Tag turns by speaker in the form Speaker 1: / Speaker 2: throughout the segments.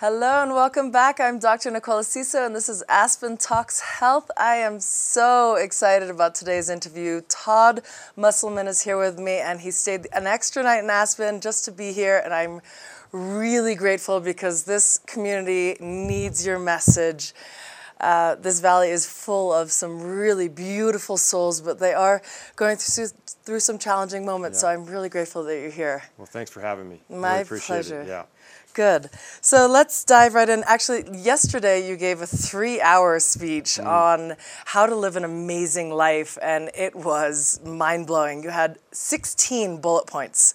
Speaker 1: Hello and welcome back. I'm Dr. Nicola Ciso and this is Aspen Talks Health. I am so excited about today's interview. Todd Musselman is here with me and he stayed an extra night in Aspen just to be here and I'm really grateful because this community needs your message. Uh, this valley is full of some really beautiful souls, but they are going through, through some challenging moments. Yeah. So I'm really grateful that you're here.
Speaker 2: Well, thanks for having me.
Speaker 1: My really pleasure.
Speaker 2: It. Yeah.
Speaker 1: Good. So let's dive right in. Actually, yesterday you gave a three hour speech mm. on how to live an amazing life, and it was mind blowing. You had 16 bullet points.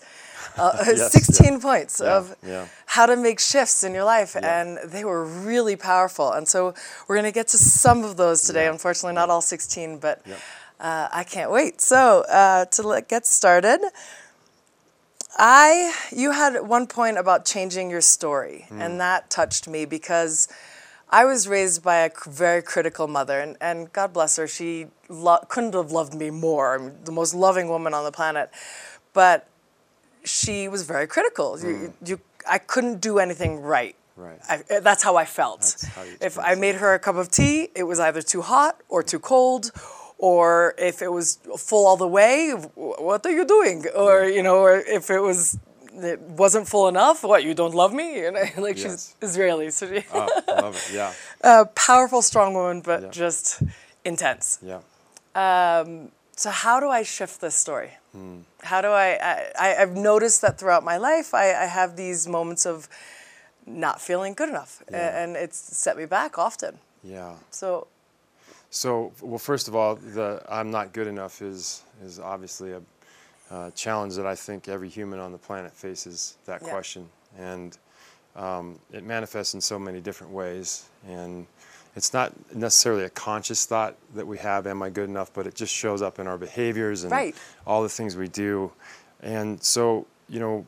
Speaker 1: Uh, yes, 16 yeah. points yeah, of yeah. how to make shifts in your life, and they were really powerful. And so we're going to get to some of those today. Unfortunately, not all 16, but uh, I can't wait. So uh, to let, get started, I, you had one point about changing your story, mm. and that touched me because I was raised by a very critical mother, and, and God bless her, she lo- couldn't have loved me more. I'm the most loving woman on the planet, but she was very critical. Mm. You, you, I couldn't do anything right.
Speaker 2: Right.
Speaker 1: I, that's how I felt. How if I made her a cup of tea, it was either too hot or too cold, or if it was full all the way, what are you doing? Or you know, or if it was it wasn't full enough, what you don't love me? You know, like yes. she's Israeli, so she
Speaker 2: oh, love it, yeah.
Speaker 1: A powerful, strong woman, but yeah. just intense.
Speaker 2: Yeah.
Speaker 1: Um, so how do I shift this story? Hmm. How do I, I? have noticed that throughout my life, I, I, have these moments of not feeling good enough, yeah. and it's set me back often.
Speaker 2: Yeah.
Speaker 1: So
Speaker 2: so, well, first of all, the I'm not good enough is is obviously a uh, challenge that I think every human on the planet faces that yeah. question, and um, it manifests in so many different ways. And it's not necessarily a conscious thought that we have, "Am I good enough?" But it just shows up in our behaviors and
Speaker 1: right.
Speaker 2: all the things we do. And so, you know,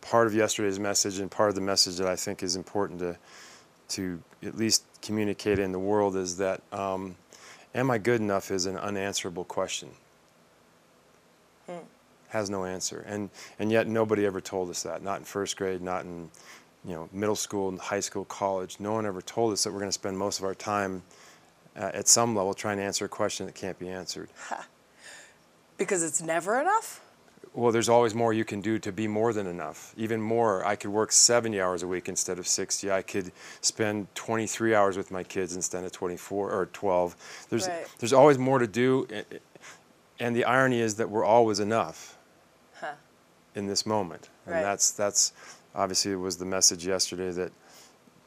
Speaker 2: part of yesterday's message and part of the message that I think is important to to at least communicate in the world is that. Um, Am I good enough is an unanswerable question. Hmm. Has no answer. And, and yet nobody ever told us that. Not in first grade, not in you know, middle school, high school, college. No one ever told us that we're going to spend most of our time uh, at some level trying to answer a question that can't be answered.
Speaker 1: Because it's never enough?
Speaker 2: Well, there's always more you can do to be more than enough. Even more, I could work 70 hours a week instead of 60. I could spend 23 hours with my kids instead of 24 or 12. There's right. there's always more to do, and the irony is that we're always enough huh. in this moment, and right. that's that's obviously was the message yesterday that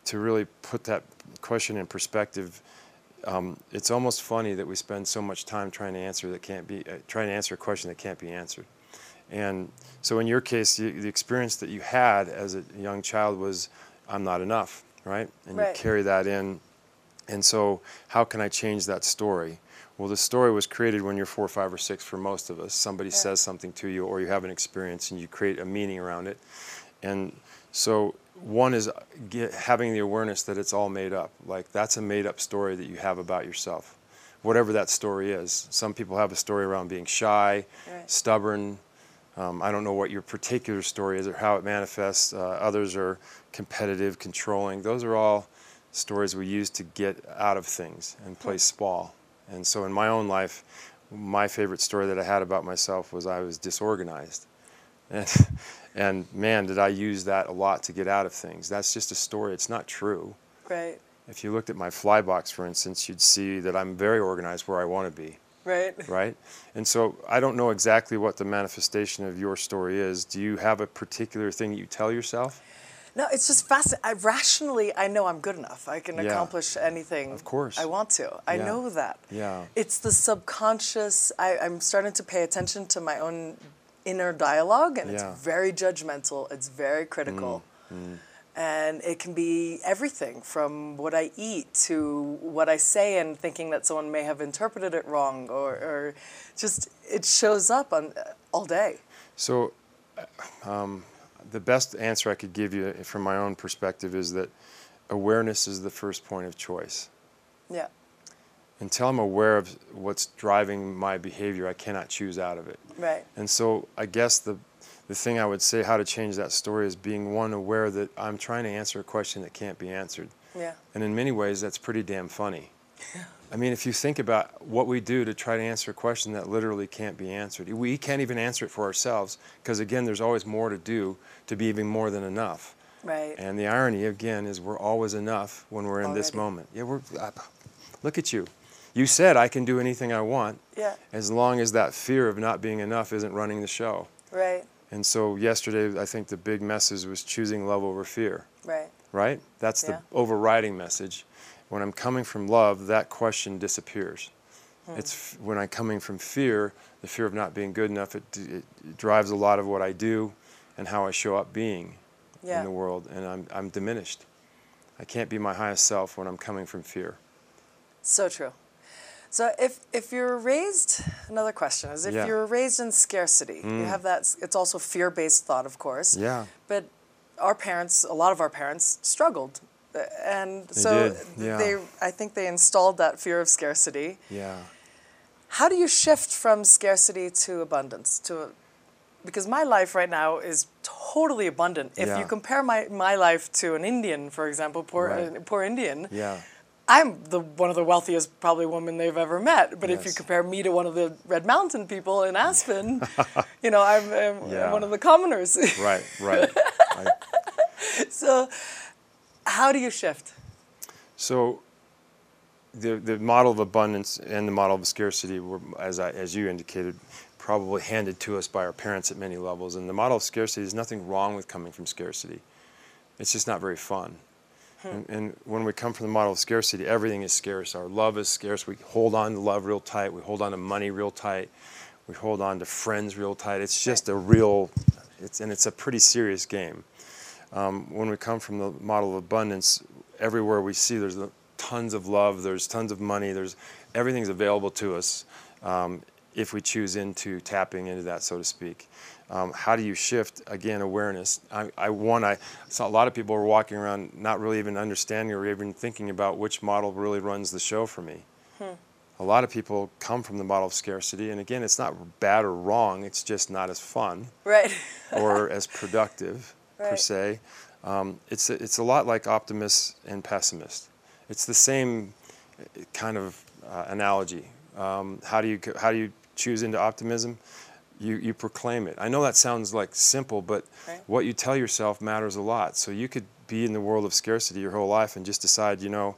Speaker 2: to really put that question in perspective. Um, it's almost funny that we spend so much time trying to answer that can't be uh, trying to answer a question that can't be answered. And so in your case, the, the experience that you had as a young child was, I'm not enough, right? And
Speaker 1: right.
Speaker 2: you carry that in. And so, how can I change that story? Well, the story was created when you're four, five, or six for most of us. Somebody yeah. says something to you, or you have an experience, and you create a meaning around it. And so, one is uh, get, having the awareness that it's all made up. Like, that's a made up story that you have about yourself, whatever that story is. Some people have a story around being shy, right. stubborn, um, I don't know what your particular story is or how it manifests. Uh, others are competitive, controlling. Those are all stories we use to get out of things and play spall. And so in my own life, my favorite story that I had about myself was I was disorganized. And, and man, did I use that a lot to get out of things. That's just a story, it's not true.
Speaker 1: Right.
Speaker 2: If you looked at my fly box, for instance, you'd see that I'm very organized where I want to be.
Speaker 1: Right.
Speaker 2: Right. And so I don't know exactly what the manifestation of your story is. Do you have a particular thing that you tell yourself?
Speaker 1: No, it's just fascinating. I, rationally, I know I'm good enough. I can yeah. accomplish anything.
Speaker 2: Of course.
Speaker 1: I want to. I
Speaker 2: yeah.
Speaker 1: know that.
Speaker 2: Yeah.
Speaker 1: It's the subconscious. I, I'm starting to pay attention to my own inner dialogue, and yeah. it's very judgmental. It's very critical. Mm. Mm and it can be everything from what I eat to what I say and thinking that someone may have interpreted it wrong or, or just it shows up on all day.
Speaker 2: So, um, the best answer I could give you from my own perspective is that awareness is the first point of choice.
Speaker 1: Yeah.
Speaker 2: Until I'm aware of what's driving my behavior, I cannot choose out of it.
Speaker 1: Right.
Speaker 2: And so I guess the the thing I would say how to change that story is being one aware that I'm trying to answer a question that can't be answered.
Speaker 1: Yeah.
Speaker 2: And in many ways, that's pretty damn funny. I mean, if you think about what we do to try to answer a question that literally can't be answered, we can't even answer it for ourselves because, again, there's always more to do to be even more than enough.
Speaker 1: Right.
Speaker 2: And the irony, again, is we're always enough when we're in this moment. Yeah, we're. Uh, look at you. You said I can do anything I want
Speaker 1: Yeah.
Speaker 2: as long as that fear of not being enough isn't running the show.
Speaker 1: Right.
Speaker 2: And so yesterday, I think the big message was choosing love over fear,
Speaker 1: Right.
Speaker 2: right? That's
Speaker 1: Yeah.
Speaker 2: the overriding message. When I'm coming from love, that question disappears.
Speaker 1: Hmm.
Speaker 2: It's f- when I'm coming from fear, the fear of not being good enough, it, d- it drives a lot of what I do and how I show up being
Speaker 1: Yeah.
Speaker 2: in the world, and I'm, I'm diminished. I can't be my highest self when I'm coming from fear.
Speaker 1: So true. So if if you're raised, another question is if
Speaker 2: Yeah. Mm.
Speaker 1: you're raised in scarcity, you have that. It's also fear-based thought, of course.
Speaker 2: Yeah.
Speaker 1: But our parents, a lot of our parents, struggled, Uh, and
Speaker 2: They
Speaker 1: so
Speaker 2: yeah.
Speaker 1: they, I think they installed that fear of scarcity.
Speaker 2: Yeah.
Speaker 1: How do you shift from scarcity to abundance? To because my life right now is totally abundant. If
Speaker 2: Yeah.
Speaker 1: you compare my, my life to an Indian, for example, poor
Speaker 2: Right.
Speaker 1: uh, poor Indian,
Speaker 2: Yeah.
Speaker 1: I'm the one of the wealthiest probably women they've ever met. But if you compare me to one of the Red Mountain people in Aspen, you know, I'm, um,
Speaker 2: Yeah.
Speaker 1: one of the commoners.
Speaker 2: Right, right. I,
Speaker 1: so, how do you shift?
Speaker 2: So the the model of abundance and the model of scarcity were, as I, as you indicated, probably handed to us by our parents at many levels. And the model of scarcity, is nothing wrong with coming from scarcity. It's just not very fun. And, and when we come from the model of scarcity, everything is scarce. Our love is scarce. We hold on to love real tight. We hold on to money real tight. We hold on to friends real tight. It's just a real, it's, and it's a pretty serious game. Um, when we come from the model of abundance, everywhere we see there's tons of love, there's tons of money, there's everything's available to us um, if we choose into tapping into that, so to speak. Um, how do you shift again awareness? I, I one I saw a lot of people were walking around not really even understanding or even thinking about which model really runs the show for me. A lot of people come from the model of scarcity, and again, it's not bad or wrong. It's just not as fun
Speaker 1: Right.
Speaker 2: or as productive per se. Um, it's a, it's a lot like optimist and pessimist. It's the same uh, kind of uh, analogy. Um, how do you how do you choose into optimism? You you proclaim it. I know that sounds like simple, but
Speaker 1: Right.
Speaker 2: what you tell yourself matters a lot. So you could be in the world of scarcity your whole life and just decide, you know,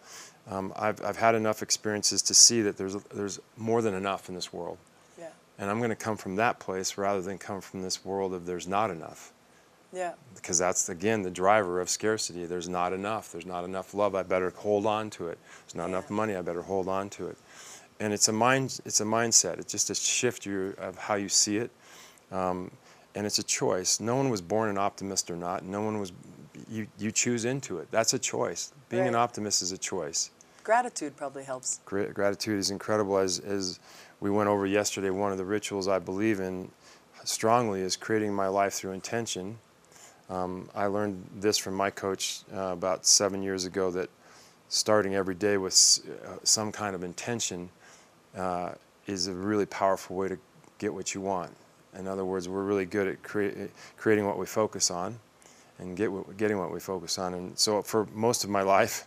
Speaker 2: um, I've I've had enough experiences to see that there's there's more than enough in this world,
Speaker 1: Yeah.
Speaker 2: and I'm going to come from that place rather than come from this world of there's not enough
Speaker 1: Yeah.
Speaker 2: because that's again the driver of scarcity. There's not enough. There's not enough love. I better hold on to it. There's not enough money. I better hold on to it. And it's a mind. It's a mindset. It's just a shift of how you see it, um, and it's a choice. No one was born an optimist or not. No one was. You you choose into it. That's a choice. Being an optimist is a choice.
Speaker 1: Gratitude probably helps.
Speaker 2: Gra- gratitude is incredible. As as we went over yesterday, one of the rituals I believe in strongly is creating my life through intention. Um, I learned this from my coach uh, about seven years ago that starting every day with s- uh, some kind of intention uh, is a really powerful way to get what you want. In other words, we're really good at crea- creating what we focus on and get what, getting what we focus on. And so for most of my life,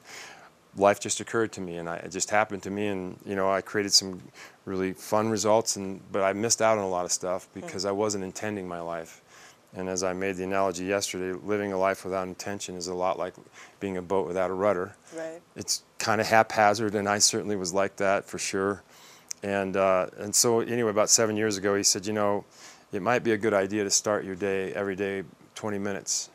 Speaker 2: life just occurred to me and I, it just happened to me and you know I created some really fun results and but I missed out on a lot of stuff because I wasn't intending my life. And as I made the analogy yesterday, living a life without intention is a lot like being a boat without a rudder
Speaker 1: Right.
Speaker 2: it's kind of haphazard, and I certainly was like that for sure. And uh, and so anyway, about seven years ago, he said, you know, it might be a good idea to start your day every day 20 minutes.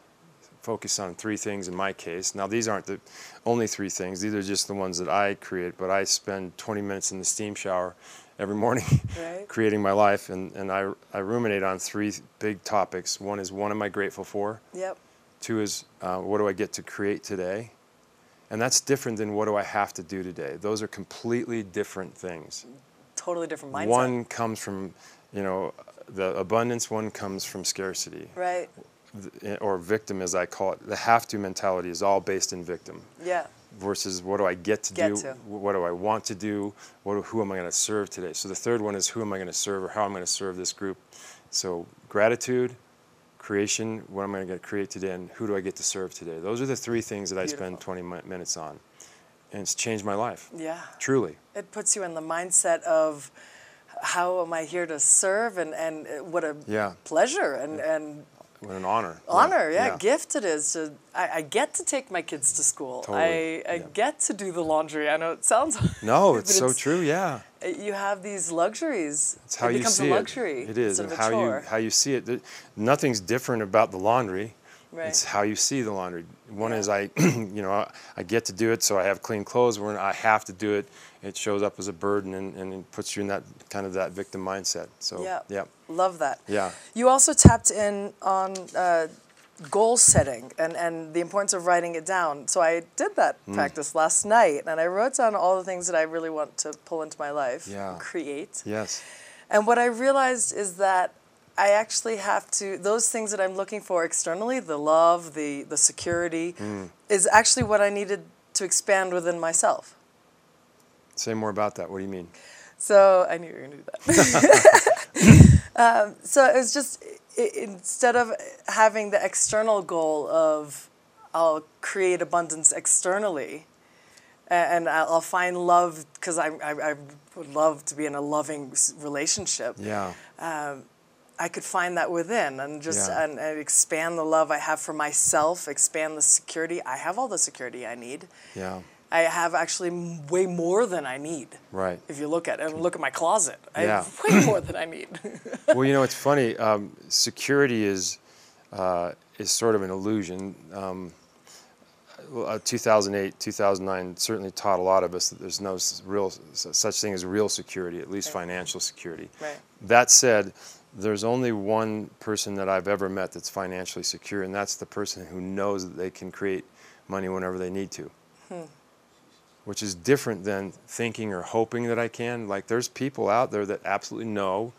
Speaker 2: Focus on three things in my case. Now these aren't the only three things; these are just the ones that I create. But I spend 20 minutes in the steam shower every morning,
Speaker 1: Right.
Speaker 2: creating my life, and and I I ruminate on three big topics. One is what am I grateful for?
Speaker 1: Yep.
Speaker 2: Two is uh, what do I get to create today? And that's different than what do I have to do today. Those are completely different things.
Speaker 1: Totally different mindset.
Speaker 2: One comes from, you know, the abundance, one comes from scarcity
Speaker 1: Right.
Speaker 2: or victim, as I call it. The have to mentality is all based in victim
Speaker 1: Yeah.
Speaker 2: versus what do I get to
Speaker 1: Get
Speaker 2: do?
Speaker 1: to.
Speaker 2: What do I want to do? What, who am I going to serve today? So the third one is who am I going to serve or how I'm I going to serve this group? So gratitude, creation, what am I going to create today, and who do I get to serve today? Those are the three things that I spend 20 minutes on. And it's changed my life,
Speaker 1: Yeah.
Speaker 2: truly.
Speaker 1: It puts you in the mindset of how am I here to serve and, and what a
Speaker 2: Yeah.
Speaker 1: pleasure and, and
Speaker 2: What an honor.
Speaker 1: honor, yeah, gift it is to I, I get to take my kids to school.
Speaker 2: Totally,
Speaker 1: I, I
Speaker 2: yeah.
Speaker 1: get to do the laundry. I know it sounds
Speaker 2: No, it's so true, yeah.
Speaker 1: You have these luxuries.
Speaker 2: It's how
Speaker 1: it
Speaker 2: you
Speaker 1: becomes
Speaker 2: see
Speaker 1: a luxury.
Speaker 2: it. It is, and how you how you see it. Nothing's different about the laundry.
Speaker 1: Right.
Speaker 2: It's how you see the laundry. One
Speaker 1: Yeah.
Speaker 2: is I, you know, I, I get to do it, so I have clean clothes. When I have to do it, it shows up as a burden and, and it puts you in that kind of that victim mindset. So
Speaker 1: Yeah.
Speaker 2: yeah,
Speaker 1: Love that.
Speaker 2: Yeah.
Speaker 1: You also tapped in on uh, goal setting and, and the importance of writing it down. So I did that
Speaker 2: Mm.
Speaker 1: practice last night and I wrote down all the things that I really want to pull into my life,
Speaker 2: Yeah.
Speaker 1: create.
Speaker 2: yes,
Speaker 1: And what I realized is that I actually have to those things that I'm looking for externally, the love, the the security,
Speaker 2: Mm.
Speaker 1: is actually what I needed to expand within myself.
Speaker 2: say more about that. What do you mean?
Speaker 1: So I knew you were gonna do that. um, so it was just i- instead of having the external goal of I'll create abundance externally, and I'll I'll find love because I, I I would love to be in a loving relationship.
Speaker 2: Yeah,
Speaker 1: I could find that within and just
Speaker 2: Yeah.
Speaker 1: and, and expand the love I have for myself, expand the security. I have all the security I need.
Speaker 2: yeah,
Speaker 1: I have actually way more than I need.
Speaker 2: right.
Speaker 1: If you look at it and look at my closet, I
Speaker 2: Yeah.
Speaker 1: have way more than I need.
Speaker 2: well, you know, it's funny. Um, security is uh, is sort of an illusion. Um, uh, 2008, 2009 certainly taught a lot of us that there's no real such thing as real security, at least financial security.
Speaker 1: Right.
Speaker 2: That said, there's only one person that I've ever met that's financially secure, and that's the person who knows that they can create money whenever they need to. Hmm. Which is different than thinking or hoping that I can. Like, there's people out there that absolutely know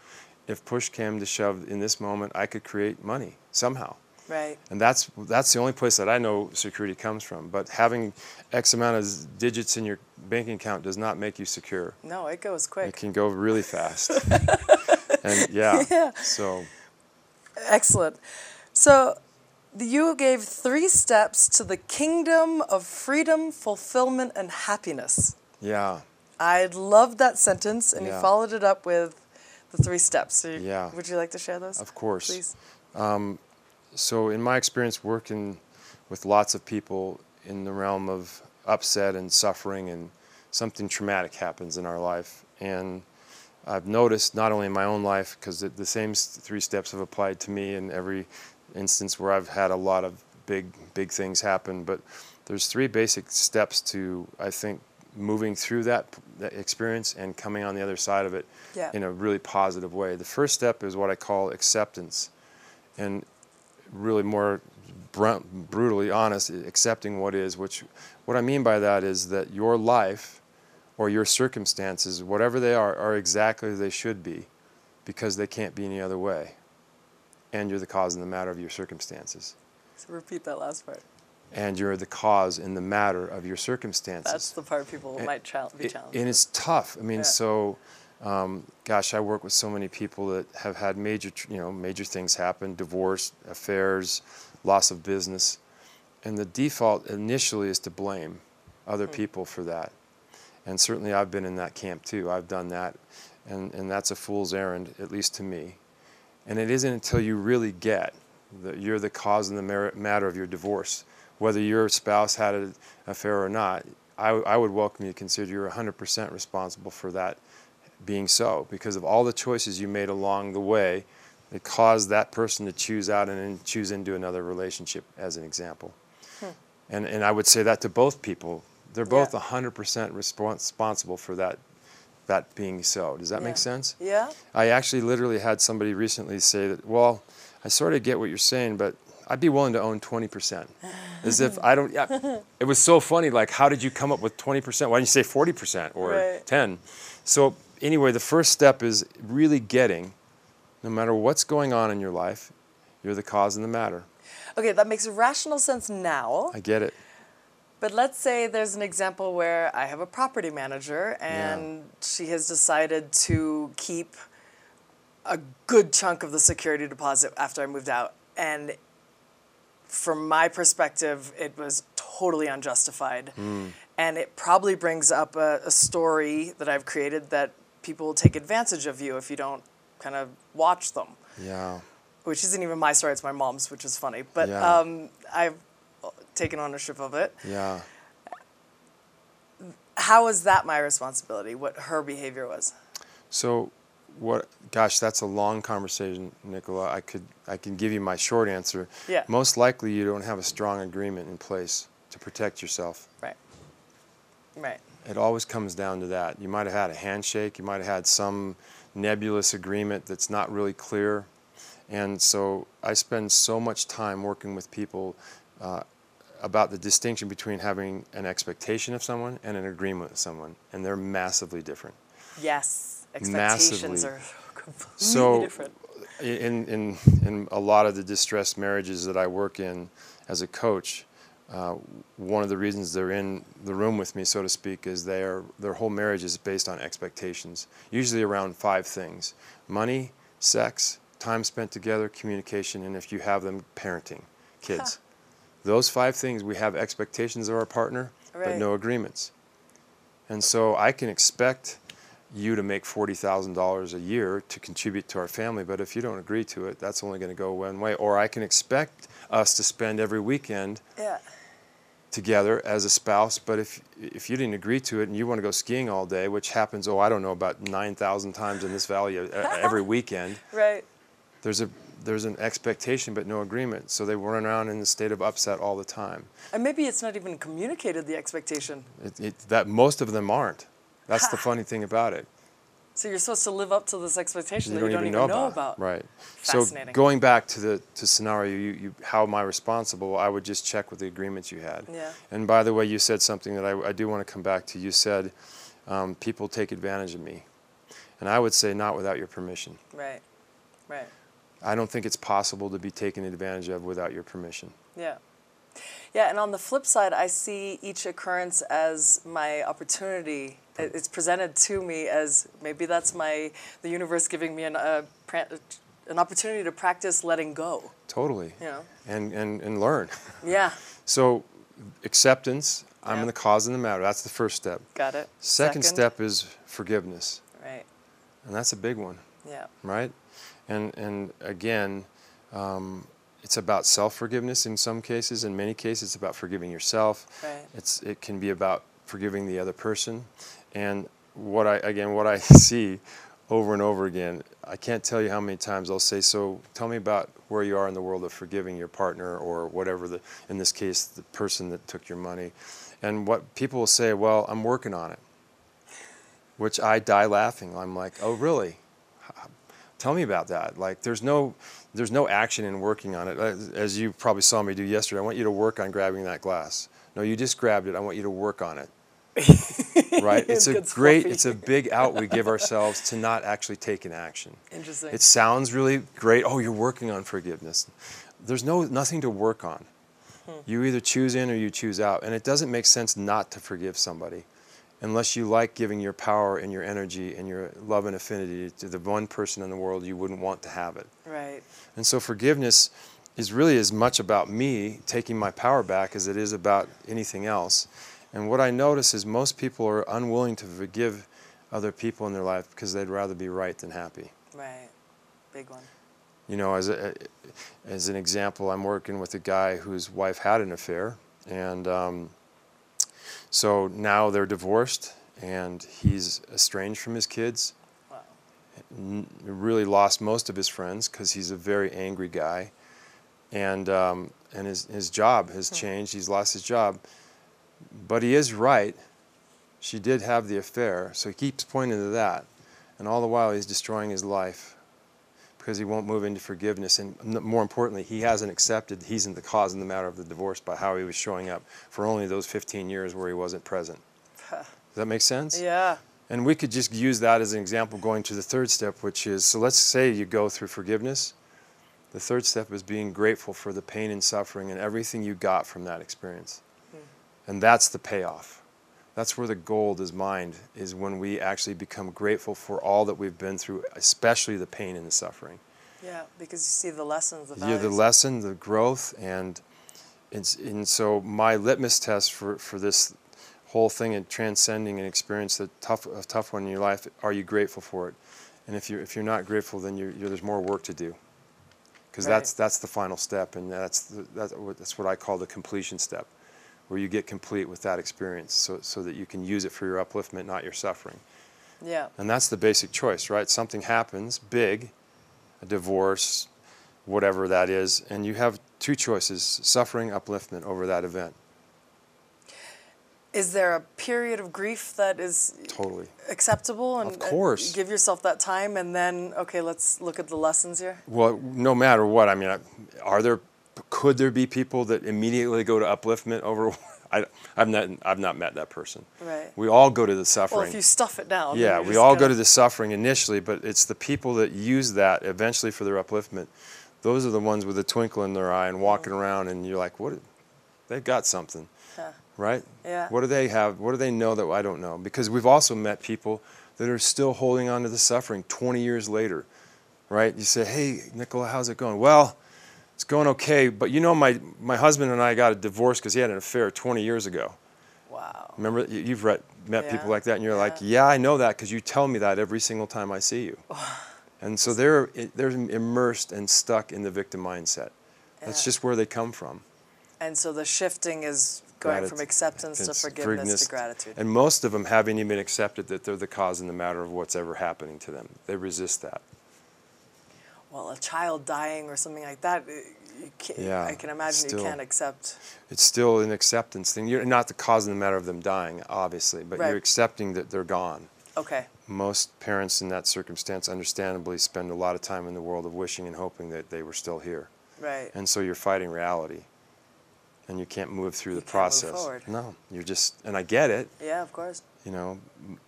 Speaker 2: if push came to shove in this moment, I could create money somehow.
Speaker 1: right.
Speaker 2: And that's that's the only place that I know security comes from. But having X amount of digits in your banking account does not make you secure.
Speaker 1: No, it goes quick.
Speaker 2: It can go really fast. and yeah,
Speaker 1: Yeah.
Speaker 2: so
Speaker 1: Excellent. So you gave three steps to the kingdom of freedom, fulfillment, and happiness.
Speaker 2: yeah,
Speaker 1: I loved that sentence, and you followed it up with the three steps. So you-
Speaker 2: Yeah.
Speaker 1: Would you like to share those?
Speaker 2: of course.
Speaker 1: Please.
Speaker 2: Um, so in my experience working with lots of people in the realm of upset and suffering and something traumatic happens in our life and I've noticed not only in my own life because the, the same three steps have applied to me in every instance where I've had a lot of big big things happen but there's three basic steps to I think moving through that, that experience and coming on the other side of it
Speaker 1: Yeah.
Speaker 2: in a really positive way. The first step is what I call acceptance and really more br- brutally honest, accepting what is. Which, what I mean by that is that your life or your circumstances, whatever they are, are exactly as they should be, because they can't be any other way. And you're the cause and the matter of your circumstances.
Speaker 1: So repeat that last part.
Speaker 2: And you're the cause and the matter of your circumstances.
Speaker 1: That's the part people
Speaker 2: And
Speaker 1: might chal- be
Speaker 2: it-
Speaker 1: challenged.
Speaker 2: and it's tough. I mean,
Speaker 1: Yeah.
Speaker 2: so, um, gosh, I work with so many people that have had major, you know, major things happen: divorce, affairs, loss of business, and the default initially is to blame other people for that. And certainly, I've been in that camp too. I've done that, and and that's a fool's errand, at least to me. And it isn't until you really get that you're the cause and the matter of your divorce, whether your spouse had an affair or not. I, I would welcome you to consider you're 100% responsible for that being so because of all the choices you made along the way that caused that person to choose out and then choose into another relationship, as an example. Hmm. And, and I would say that to both people. They're both
Speaker 1: Yeah.
Speaker 2: 100% respons- responsible for that, that being so. Does that
Speaker 1: Yeah.
Speaker 2: make sense?
Speaker 1: yeah.
Speaker 2: I actually literally had somebody recently say that, well, I sort of get what you're saying, but I'd be willing to own 20%. As if I don't, yeah. It was so funny. Like, how did you come up with 20%? Why didn't you say 40% or
Speaker 1: Right.
Speaker 2: 10? So, anyway, the first step is really getting, no matter what's going on in your life, you're the cause and the matter.
Speaker 1: Okay, that makes rational sense now.
Speaker 2: I get it.
Speaker 1: But let's say there's an example where I have a property manager and she has decided to keep a good chunk of the security deposit after I moved out and from my perspective, it was totally unjustified. And it probably brings up a, a story that I've created that people will take advantage of you if you don't kind of watch them.
Speaker 2: Yeah.
Speaker 1: Which isn't even my story, it's my mom's, which is funny. But
Speaker 2: Yeah.
Speaker 1: um, I've taken ownership of it.
Speaker 2: Yeah.
Speaker 1: How was that my responsibility? What her behavior was?
Speaker 2: So, what? Gosh, that's a long conversation, Nicola. I could, I can give you my short answer.
Speaker 1: Yeah.
Speaker 2: Most likely, you don't have a strong agreement in place to protect yourself.
Speaker 1: Right. Right.
Speaker 2: It always comes down to that. You might have had a handshake. You might have had some nebulous agreement that's not really clear. And so, I spend so much time working with people. Uh, about the distinction between having an expectation of someone and an agreement with someone, and they're massively different.
Speaker 1: Yes. Expectations
Speaker 2: Massively.
Speaker 1: are completely
Speaker 2: So-
Speaker 1: different.
Speaker 2: in, in, in a lot of the distressed marriages that I work in as a coach, uh, one of the reasons they're in the room with me, so to speak, is they are, their whole marriage is based on expectations, usually around five things money, sex, time spent together, communication, and if you have them, parenting, kids. Those five things we have expectations of our partner, but no agreements. And so I can expect you to make $40,000 a year to contribute to our family, but if you don't agree to it, that's only going to go one way. Or I can expect us to spend every weekend
Speaker 1: Yeah.
Speaker 2: together as a spouse, but if if you didn't agree to it and you want to go skiing all day, which happens, oh, I don't know, about 9,000 times in this valley uh, every weekend,
Speaker 1: Right.
Speaker 2: there's a there's an expectation but no agreement. So they run around in a state of upset all the time.
Speaker 1: And maybe it's not even communicated the expectation.
Speaker 2: It, it, that most of them aren't. That's the funny thing about it.
Speaker 1: So you're supposed to live up to this expectation
Speaker 2: you
Speaker 1: that you don't
Speaker 2: even know, about.
Speaker 1: about.
Speaker 2: Right.
Speaker 1: Fascinating.
Speaker 2: So going back to the to scenario, you, you how am I responsible? I would just check with the agreements you had.
Speaker 1: Yeah.
Speaker 2: And by the way, you said something that I, I do want to come back to. You said um, people take advantage of me, and I would say not without your permission.
Speaker 1: Right. Right.
Speaker 2: I don't think it's possible to be taken advantage of without your permission.
Speaker 1: Yeah. Yeah, and on the flip side, I see each occurrence as my opportunity. It's presented to me as maybe that's my the universe giving me an uh, an opportunity to practice letting go.
Speaker 2: Totally.
Speaker 1: You know.
Speaker 2: And and and learn.
Speaker 1: Yeah.
Speaker 2: So acceptance. I'm
Speaker 1: Yeah.
Speaker 2: the cause and the matter. That's the first step.
Speaker 1: Got it.
Speaker 2: Second, step is forgiveness,
Speaker 1: Right.
Speaker 2: and that's a big one.
Speaker 1: Yeah.
Speaker 2: right? And and again, um, it's about self forgiveness in some cases. In many cases, it's about forgiving yourself.
Speaker 1: Right.
Speaker 2: It's it can be about forgiving the other person. And what I again what I see over and over again, I can't tell you how many times I'll say, "So tell me about where you are in the world of forgiving your partner or whatever the in this case the person that took your money." And what people will say, "Well, I'm working on it." Which I die laughing. I'm like, "Oh, really?" Tell me about that. Like there's no there's no action in working on it. As, you probably saw me do yesterday i want you to work on grabbing that glass. No you just grabbed it. I want you to work on it. Right? It's a great it's a big out we give ourselves to not actually take an action.
Speaker 1: Interesting.
Speaker 2: it sounds really great. Oh you're working on forgiveness. There's no nothing to work on. You either choose in or you choose out. And it doesn't make sense not to forgive somebody unless you like giving your power and your energy and your love and affinity to the one person in the world you wouldn't want to have it.
Speaker 1: right.
Speaker 2: And so forgiveness is really as much about me taking my power back as it is about anything else. And what I notice is most people are unwilling to forgive other people in their life because they'd rather be right than happy.
Speaker 1: Right. Big one.
Speaker 2: You know, as a, as an example, I'm working with a guy whose wife had an affair, and um, so now they're divorced, and he's estranged from his kids.
Speaker 1: Wow.
Speaker 2: N- really lost most of his friends because he's a very angry guy, and um, and his his job has changed. He's lost his job, but he is right. She did have the affair, so he keeps pointing to that, and all the while he's destroying his life because he won't move into forgiveness, and more importantly, he hasn't accepted he's in the cause in the matter of the divorce by how he was showing up for only those 15 years where he wasn't present. Does that make sense?
Speaker 1: Yeah.
Speaker 2: And we could just use that as an example going to the third step, which is so let's say you go through forgiveness. The third step is being grateful for the pain and suffering and everything you got from that experience. Hmm. And that's the payoff. That's where the gold is mined, is when we actually become grateful for all that we've been through, especially the pain and the suffering.
Speaker 1: Yeah, because you see the lessons, the
Speaker 2: Yeah, the lesson, the growth, and it's, and so my litmus test for, for this whole thing and transcending an experience that tough a tough one in your life. Are you grateful for it? And if you're if you're not grateful, then you're, you're, there's more work to do. Because
Speaker 1: Right.
Speaker 2: that's that's the final step, and that's the, that's what that's what I call the completion step, where you get complete with that experience, so so that you can use it for your upliftment, not your suffering.
Speaker 1: Yeah,
Speaker 2: And that's the basic choice, right? Something happens big, a divorce, whatever that is, and you have two choices suffering, upliftment over that event.
Speaker 1: is there a period of grief that is
Speaker 2: Totally.
Speaker 1: acceptable? And
Speaker 2: Of
Speaker 1: and
Speaker 2: course.
Speaker 1: give yourself that time, and then okay, let's look at the lessons here.
Speaker 2: Well, no matter what, I mean, are there, could there be people that immediately go to upliftment over? I, I've not, I've not met that person.
Speaker 1: Right.
Speaker 2: We all go to the suffering.
Speaker 1: Well, if you stuff it down.
Speaker 2: yeah, we all go to the suffering initially, but it's the people that use that eventually for their upliftment. Those are the ones with a twinkle in their eye and mm-hmm. walking around, and you're like, what? They've got something.
Speaker 1: Yeah.
Speaker 2: right?
Speaker 1: Yeah.
Speaker 2: What do they have? What do they know that I don't know? Because we've also met people that are still holding on to the suffering 20 years later, right? You say, "Hey, Nicola, how's it going?" Well, it's going okay, but you know, my my husband and I got a divorce because he had an affair 20 years ago.
Speaker 1: Wow.
Speaker 2: Remember, you- you've read, met people like that, and you're like,
Speaker 1: Yeah.
Speaker 2: "Yeah, I know that because you tell me that every single time I see you." and so they're they're immersed and stuck in the victim mindset. That's just where they come from.
Speaker 1: And so the shifting is going from acceptance to forgiveness,
Speaker 2: forgiveness.
Speaker 1: to gratitude.
Speaker 2: And most of them haven't even accepted that they're the cause and the matter of what's ever happening to them. They resist that.
Speaker 1: Well, a child dying or something like that, eh, you can't,
Speaker 2: Yeah,
Speaker 1: I can imagine
Speaker 2: still.
Speaker 1: you can't accept.
Speaker 2: It's still an acceptance thing. You're not the cause and the matter of them dying, obviously, but
Speaker 1: Right.
Speaker 2: you're accepting that they're gone.
Speaker 1: Okay.
Speaker 2: Most parents in that circumstance, understandably, spend a lot of time in the world of wishing and hoping that they were still here.
Speaker 1: Right.
Speaker 2: And so you're fighting reality. And you can't move through
Speaker 1: You
Speaker 2: the
Speaker 1: can't move
Speaker 2: process.
Speaker 1: forward.
Speaker 2: No, you're just, and I get it.
Speaker 1: Yeah, of course.
Speaker 2: you know,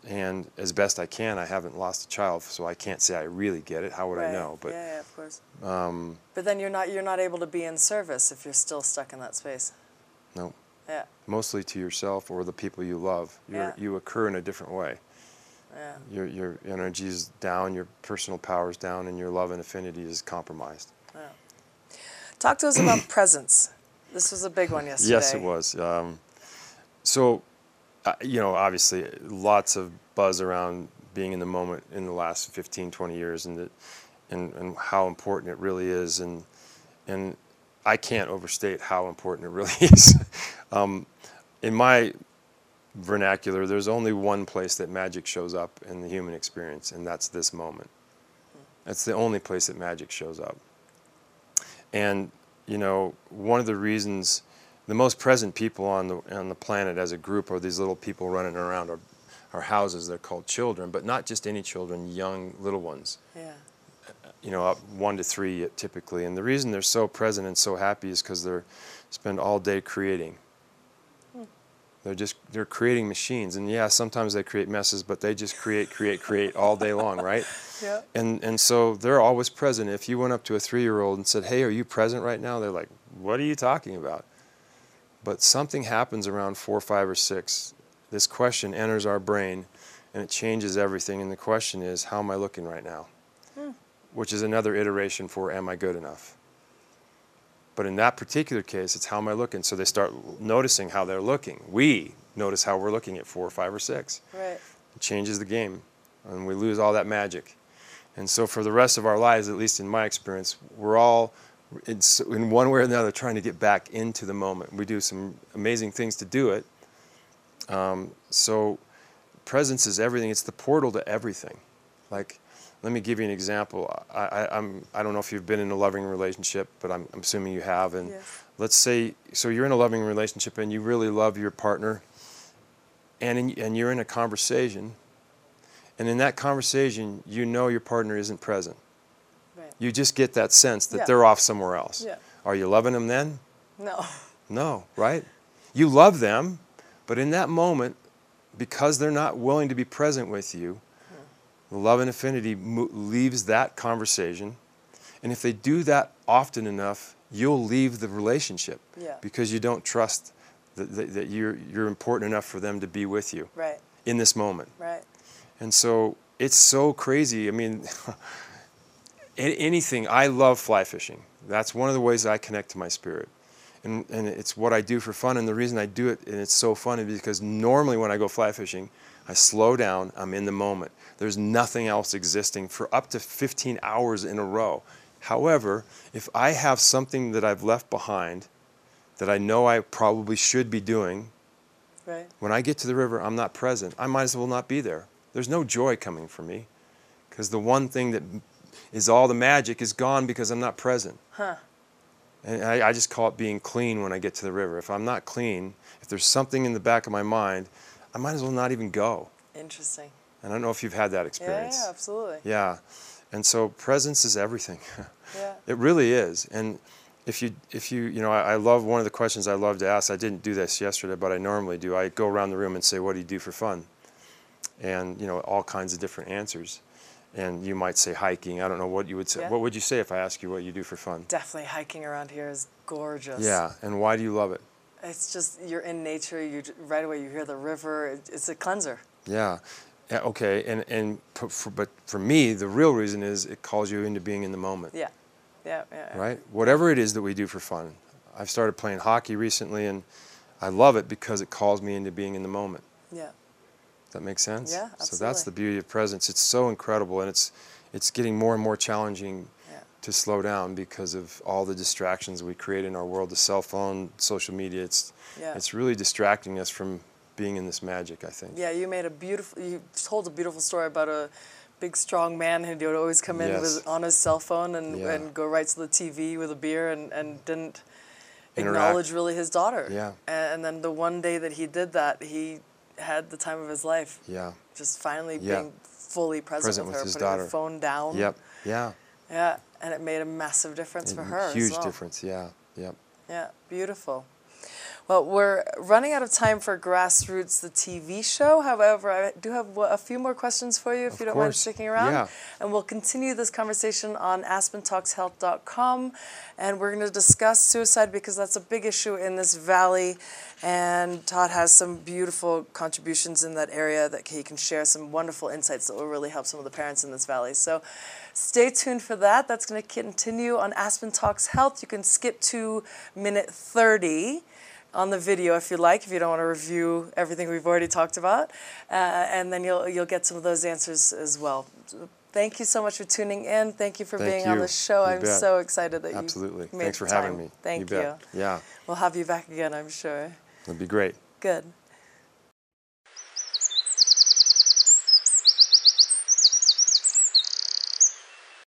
Speaker 2: and as best I can, I haven't lost a child, so I can't say I really get it. How would
Speaker 1: right.
Speaker 2: I know? But
Speaker 1: yeah, yeah, of course.
Speaker 2: um,
Speaker 1: But then you're not you're not able to be in service if you're still stuck in that space.
Speaker 2: no,
Speaker 1: Yeah.
Speaker 2: mostly to yourself or the people you love. You're,
Speaker 1: Yeah.
Speaker 2: You occur in a different way.
Speaker 1: Yeah.
Speaker 2: Your your energy's down, your personal power's down, and your love and affinity is compromised.
Speaker 1: Talk to us about presence. This was a big one yesterday.
Speaker 2: Yes, it was. Um, so, uh, you know, obviously, lots of buzz around being in the moment in the last 15, 20 years, and that, and and how important it really is, and and I can't overstate how important it really is. um, in my vernacular, there's only one place that magic shows up in the human experience, and that's this moment. That's the only place that magic shows up. And you know, one of the reasons, the most present people on the on the planet as a group are these little people running around our, our houses. They're called children, but not just any children, young little ones.
Speaker 1: Yeah.
Speaker 2: You know, up one to three uh, typically. And the reason they're so present and so happy is because they're spend all day creating. Hmm. They're just they're creating machines, and yeah, sometimes they create messes, but they just create, create, create all day long, right?
Speaker 1: Yeah.
Speaker 2: And and so they're always present. If you went up to a three-year-old and said, "Hey, are you present right now?" They're like, "What are you talking about?" But something happens around four, five, or six. This question enters our brain, and it changes everything. And the question is, "How am I looking right now?" Hmm. Which is another iteration for, "Am I good enough?" But in that particular case, it's how am I looking? So they start noticing how they're looking. We notice how we're looking at four, five, or six
Speaker 1: Right.
Speaker 2: it changes the game and we lose all that magic and so for the rest of our lives at least in my experience we're all in, in one way or another trying to get back into the moment. We do some amazing things to do it. Um, so presence is everything. It's the portal to everything. Like let me give you an example. I, I, I'm, I don't know if you've been in a loving relationship but I'm, I'm assuming you have. And
Speaker 1: Yes.
Speaker 2: let's say so you're in a loving relationship and you really love your partner. And in, and you're in a conversation and in that conversation you know your partner isn't present
Speaker 1: Right.
Speaker 2: you just get that sense that
Speaker 1: Yeah.
Speaker 2: they're off somewhere else
Speaker 1: Yeah.
Speaker 2: are you loving them then
Speaker 1: No.
Speaker 2: no right you love them but in that moment because they're not willing to be present with you the love and affinity mo- leaves that conversation and if they do that often enough you'll leave the relationship
Speaker 1: Yeah.
Speaker 2: because you don't trust that, that, that you're, you're important enough for them to be with you
Speaker 1: Right.
Speaker 2: in this moment
Speaker 1: Right.
Speaker 2: And so it's so crazy. I mean, anything. I love fly fishing. That's one of the ways I connect to my spirit. And, and it's what I do for fun. And the reason I do it, and it's so fun, is because normally when I go fly fishing, I slow down, I'm in the moment. There's nothing else existing for up to 15 hours in a row. However, if I have something that I've left behind that I know I probably should be doing,
Speaker 1: Right.
Speaker 2: when I get to the river, I'm not present. I might as well not be there. There's no joy coming for me because the one thing that is all the magic is gone because I'm not present.
Speaker 1: Huh.
Speaker 2: And I, I just call it being clean when I get to the river. If I'm not clean, if there's something in the back of my mind, I might as well not even go.
Speaker 1: Interesting.
Speaker 2: And I don't know if you've had that experience.
Speaker 1: yeah, absolutely.
Speaker 2: Yeah. And so presence is everything.
Speaker 1: Yeah.
Speaker 2: It really is. And if you, if you, you know, I, I love one of the questions I love to ask. I didn't do this yesterday, but I normally do. I go around the room and say, "What do you do for fun?" And you know, all kinds of different answers. And you might say hiking. I don't know what you would say.
Speaker 1: Yeah.
Speaker 2: What would you say if I ask you what you do for fun?
Speaker 1: Definitely hiking around here is gorgeous.
Speaker 2: Yeah. And why do you love it?
Speaker 1: It's just you're in nature. You right away you hear the river. It's a cleanser.
Speaker 2: Yeah. Yeah, okay. And and for, but for me, the real reason is it calls you into being in the moment.
Speaker 1: Yeah. Yeah. yeah.
Speaker 2: right? Whatever it is that we do for fun. I've started playing hockey recently, and I love it because it calls me into being in the moment.
Speaker 1: Yeah.
Speaker 2: That makes sense?
Speaker 1: Yeah, absolutely.
Speaker 2: So that's the beauty of presence. It's so incredible, and it's it's getting more and more challenging
Speaker 1: Yeah.
Speaker 2: to slow down because of all the distractions we create in our world. The cell phone, social media. It's
Speaker 1: Yeah.
Speaker 2: it's really distracting us from being in this magic. I think.
Speaker 1: Yeah, you made a beautiful. You told a beautiful story about a big, strong man who would always come in
Speaker 2: Yes.
Speaker 1: with on his cell phone and,
Speaker 2: Yeah.
Speaker 1: and go right to the TV with a beer and, and didn't
Speaker 2: Interact.
Speaker 1: acknowledge really his daughter.
Speaker 2: Yeah.
Speaker 1: And then the one day that he did that, he had the time of his life.
Speaker 2: Yeah.
Speaker 1: Just finally
Speaker 2: Yeah.
Speaker 1: being fully present,
Speaker 2: Present
Speaker 1: with her,
Speaker 2: his
Speaker 1: putting
Speaker 2: daughter.
Speaker 1: her phone down.
Speaker 2: Yep. Yeah.
Speaker 1: Yeah, and it made a massive difference for
Speaker 2: A
Speaker 1: her. as
Speaker 2: Huge
Speaker 1: well.
Speaker 2: difference. Yeah. Yep.
Speaker 1: Yeah, beautiful. Well, we're running out of time for Grassroots, the TV show. However, I do have a few more questions for you if
Speaker 2: Of
Speaker 1: you don't mind sticking around.
Speaker 2: Yeah.
Speaker 1: And we'll continue this conversation on aspentalkshealth.com. And we're going to discuss suicide because that's a big issue in this valley. And Todd has some beautiful contributions in that area that he can share some wonderful insights that will really help some of the parents in this valley. So stay tuned for that. That's going to continue on Aspen Talks Health. You can skip to minute 30 on the video if you like, if you don't want to review everything we've already talked about, uh, and then you'll you'll get some of those answers as well. Thank you so much for tuning in. Thank you for
Speaker 2: Thank
Speaker 1: being on the show.
Speaker 2: You
Speaker 1: I'm
Speaker 2: bet.
Speaker 1: so excited that
Speaker 2: Absolutely.
Speaker 1: you made
Speaker 2: Thanks for
Speaker 1: the
Speaker 2: having me.
Speaker 1: Thank
Speaker 2: you. Bet. Yeah.
Speaker 1: We'll have you back again, I'm sure.
Speaker 2: It'd be great.
Speaker 1: Good.